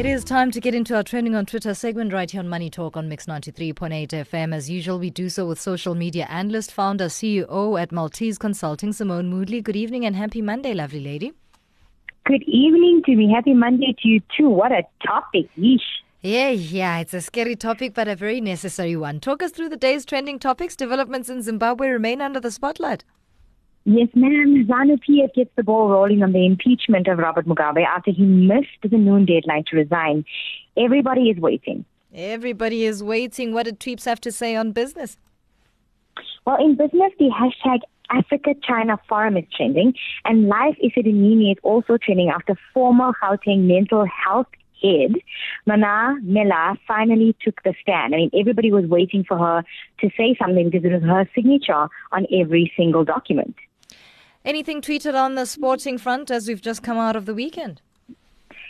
It is time to get into our trending on Twitter segment right here on Money Talk on Mix 93.8 FM. As usual, we do so with social media analyst, founder, CEO at Malteez Consulting, Seymone Moodley. Good evening and happy Monday, lovely lady. Good evening to me. Happy Monday to you too. What a topic. Yeesh. Yeah, yeah, it's a scary topic, but a very necessary one. Talk us through the day's trending topics. Developments in Zimbabwe remain under the spotlight. Yes, ma'am. ZANU PF gets the ball rolling on the impeachment of Robert Mugabe after he missed the noon deadline to resign. Everybody is waiting. Everybody is waiting. What did Tweeps have to say on business? Well, in business, the hashtag Africa China Forum is trending, and Life Esidimeni is also trending after former Gauteng mental health head, Manamela, finally took the stand. I mean, everybody was waiting for her to say something because it was her signature on every single document. Anything tweeted on the sporting front as we've just come out of the weekend?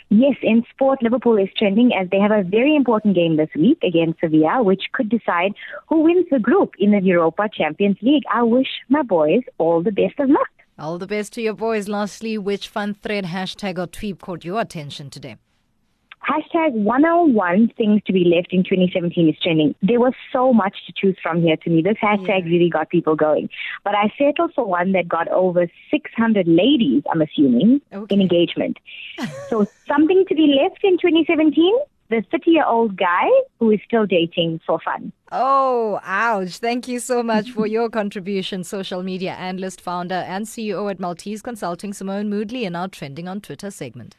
Yes, in sport, Liverpool is trending as they have a very important game this week against Sevilla, which could decide who wins the group in the Europa Champions League. I wish my boys all the best of luck. All the best to your boys. Lastly, which fun thread, hashtag, or tweet caught your attention today? Hashtag 101 things to be left in 2017 is trending. There was so much to choose from here to me. This hashtag yeah. really got people going. But I settled for one that got over 600 ladies, I'm assuming, okay. in engagement. so something to be left in 2017? The 30 year old guy who is still dating for fun. Oh, ouch. Thank you so much for your contribution, social media analyst, founder, and CEO at Malteez Consulting, Seymone Moodley, in our Trending on Twitter segment.